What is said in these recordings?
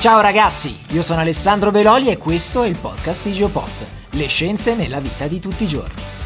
Ciao ragazzi, io sono Alessandro Beloli e questo è il podcast di Geopop, le scienze nella vita di tutti i giorni.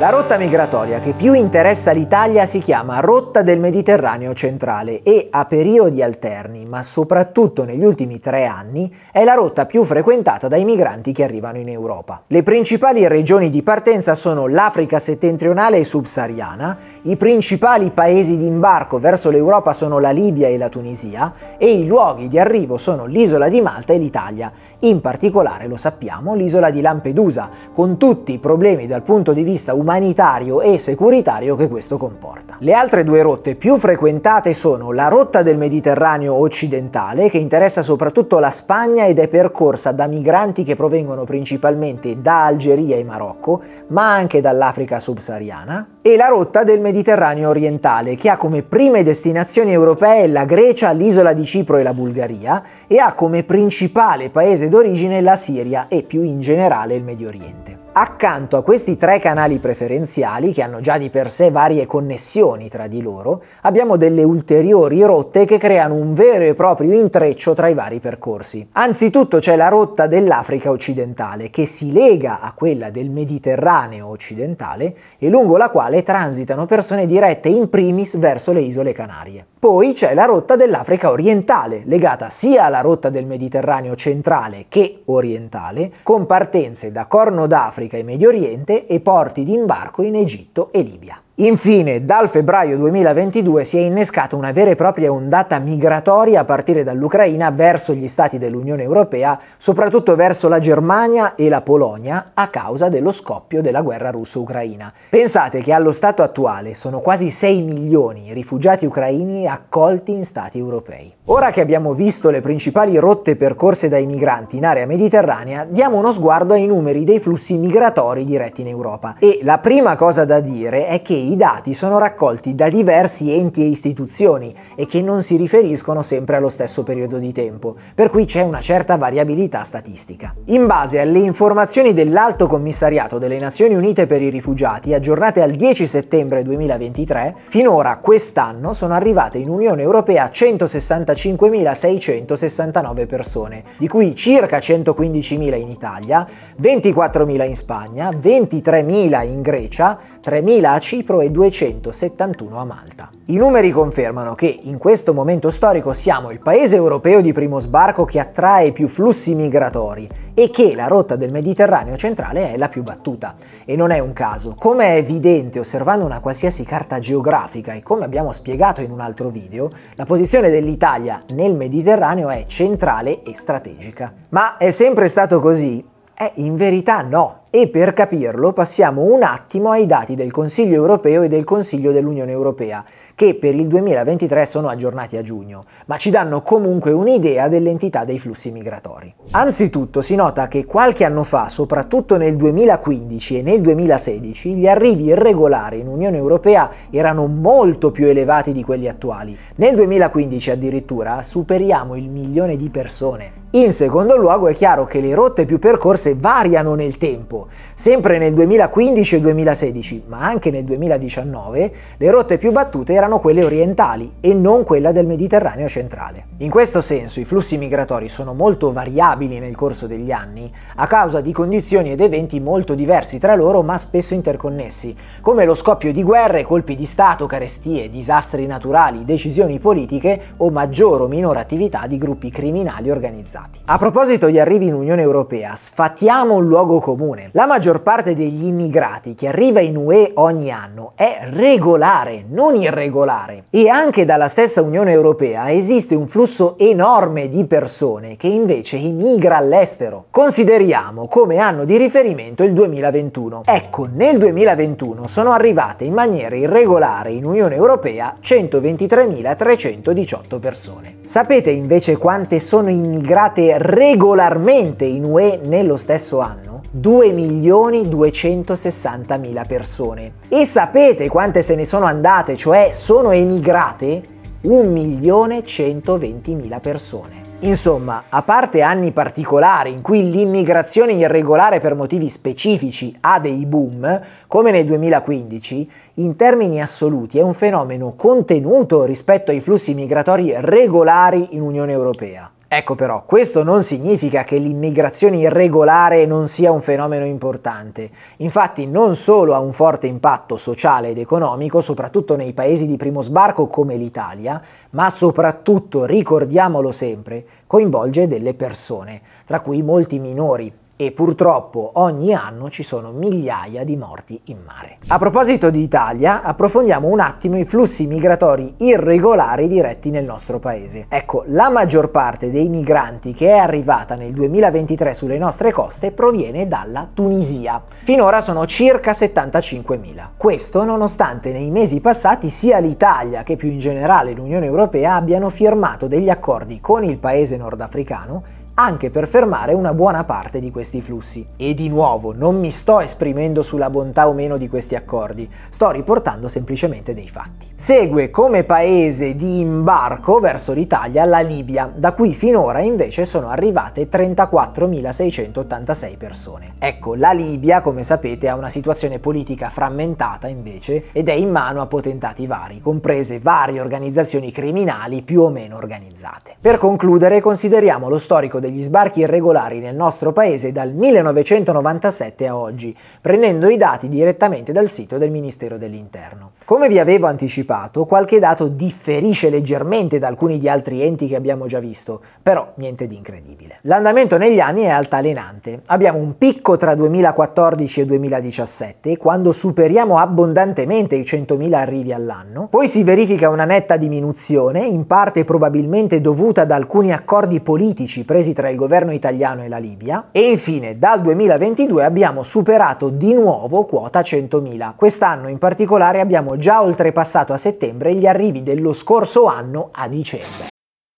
La rotta migratoria che più interessa l'Italia si chiama Rotta del Mediterraneo centrale e a periodi alterni, ma soprattutto negli ultimi tre anni, è la rotta più frequentata dai migranti che arrivano in Europa. Le principali regioni di partenza sono l'Africa settentrionale e subsahariana, i principali paesi di imbarco verso l'Europa sono la Libia e la Tunisia e i luoghi di arrivo sono l'isola di Malta e l'Italia, in particolare, lo sappiamo, l'isola di Lampedusa, con tutti i problemi dal punto di vista umanitario e securitario che questo comporta. Le altre due rotte più frequentate sono la rotta del Mediterraneo occidentale, che interessa soprattutto la Spagna ed è percorsa da migranti che provengono principalmente da Algeria e Marocco, ma anche dall'Africa subsahariana, e la rotta del Mediterraneo orientale, che ha come prime destinazioni europee la Grecia, l'isola di Cipro e la Bulgaria, e ha come principale paese d'origine la Siria e più in generale il Medio Oriente. Accanto a questi tre canali preferenziali, che hanno già di per sé varie connessioni tra di loro, abbiamo delle ulteriori rotte che creano un vero e proprio intreccio tra i vari percorsi. Anzitutto c'è la rotta dell'Africa occidentale, che si lega a quella del Mediterraneo occidentale e lungo la quale transitano persone dirette in primis verso le isole Canarie. Poi c'è la rotta dell'Africa orientale, legata sia alla rotta del Mediterraneo centrale che orientale, con partenze da Corno d'Africa e Medio Oriente e porti di imbarco in Egitto e Libia. Infine, dal febbraio 2022 si è innescata una vera e propria ondata migratoria a partire dall'Ucraina verso gli stati dell'Unione Europea, soprattutto verso la Germania e la Polonia, a causa dello scoppio della guerra russo-ucraina. Pensate che allo stato attuale sono quasi 6 milioni i rifugiati ucraini accolti in stati europei. Ora che abbiamo visto le principali rotte percorse dai migranti in area mediterranea, diamo uno sguardo ai numeri dei flussi migratori diretti in Europa. E la prima cosa da dire è che i dati sono raccolti da diversi enti e istituzioni e che non si riferiscono sempre allo stesso periodo di tempo, per cui c'è una certa variabilità statistica. In base alle informazioni dell'Alto Commissariato delle Nazioni Unite per i Rifugiati, aggiornate al 10 settembre 2023, finora quest'anno sono arrivate in Unione Europea 165.669 persone, di cui circa 115.000 in Italia, 24.000 in Spagna, 23.000 in Grecia, 3.000 a Cipro e 271 a Malta. I numeri confermano che in questo momento storico siamo il paese europeo di primo sbarco che attrae più flussi migratori e che la rotta del Mediterraneo centrale è la più battuta. E non è un caso. Come è evidente osservando una qualsiasi carta geografica e come abbiamo spiegato in un altro video, la posizione dell'Italia nel Mediterraneo è centrale e strategica. Ma è sempre stato così? Eh, in verità no. E per capirlo passiamo un attimo ai dati del Consiglio europeo e del Consiglio dell'Unione europea, che per il 2023 sono aggiornati a giugno, ma ci danno comunque un'idea dell'entità dei flussi migratori. Anzitutto si nota che qualche anno fa, soprattutto nel 2015 e nel 2016, gli arrivi irregolari in Unione europea erano molto più elevati di quelli attuali. Nel 2015 addirittura superiamo il milione di persone. In secondo luogo è chiaro che le rotte più percorse variano nel tempo. Sempre nel 2015 e 2016, ma anche nel 2019, le rotte più battute erano quelle orientali e non quella del Mediterraneo centrale. In questo senso i flussi migratori sono molto variabili nel corso degli anni a causa di condizioni ed eventi molto diversi tra loro ma spesso interconnessi, come lo scoppio di guerre, colpi di Stato, carestie, disastri naturali, decisioni politiche o maggior o minore attività di gruppi criminali organizzati. A proposito di arrivi in Unione Europea, sfatiamo un luogo comune. La maggior parte degli immigrati che arriva in UE ogni anno è regolare, non irregolare. E anche dalla stessa Unione Europea esiste un flusso enorme di persone che invece emigra all'estero. Consideriamo come anno di riferimento il 2021. Ecco, nel 2021 sono arrivate in maniera irregolare in Unione Europea 123.318 persone. Sapete invece quante sono immigrate regolarmente in UE nello stesso anno? 2.260.000 persone. E sapete quante se ne sono andate, cioè sono emigrate? 1.120.000 persone. Insomma, a parte anni particolari in cui l'immigrazione irregolare per motivi specifici ha dei boom, come nel 2015, in termini assoluti è un fenomeno contenuto rispetto ai flussi migratori regolari in Unione Europea. Ecco però, questo non significa che l'immigrazione irregolare non sia un fenomeno importante. Infatti non solo ha un forte impatto sociale ed economico, soprattutto nei paesi di primo sbarco come l'Italia, ma soprattutto, ricordiamolo sempre, coinvolge delle persone, tra cui molti minori, e purtroppo ogni anno ci sono migliaia di morti in mare. A proposito di Italia, approfondiamo un attimo i flussi migratori irregolari diretti nel nostro paese. Ecco, la maggior parte dei migranti che è arrivata nel 2023 sulle nostre coste proviene dalla Tunisia. Finora sono circa 75.000. Questo nonostante nei mesi passati sia l'Italia che più in generale l'Unione Europea abbiano firmato degli accordi con il paese nordafricano anche per fermare una buona parte di questi flussi. E di nuovo, non mi sto esprimendo sulla bontà o meno di questi accordi, sto riportando semplicemente dei fatti. Segue come paese di imbarco verso l'Italia la Libia, da cui finora invece sono arrivate 34.686 persone. Ecco, la Libia, come sapete, ha una situazione politica frammentata invece ed è in mano a potentati vari, comprese varie organizzazioni criminali più o meno organizzate. Per concludere, consideriamo lo storico del degli sbarchi irregolari nel nostro paese dal 1997 a oggi, prendendo i dati direttamente dal sito del Ministero dell'Interno. Come vi avevo anticipato, qualche dato differisce leggermente da alcuni di altri enti che abbiamo già visto, però niente di incredibile. L'andamento negli anni è altalenante. Abbiamo un picco tra 2014 e 2017, quando superiamo abbondantemente i 100.000 arrivi all'anno, poi si verifica una netta diminuzione, in parte probabilmente dovuta ad alcuni accordi politici presi tra il governo italiano e la Libia e infine dal 2022 abbiamo superato di nuovo quota 100.000. Quest'anno in particolare abbiamo già oltrepassato a settembre gli arrivi dello scorso anno a dicembre.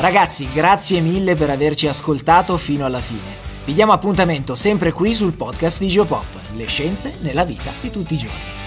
Ragazzi, grazie mille per averci ascoltato fino alla fine. Vi diamo appuntamento sempre qui sul podcast di Geopop, le scienze nella vita di tutti i giorni.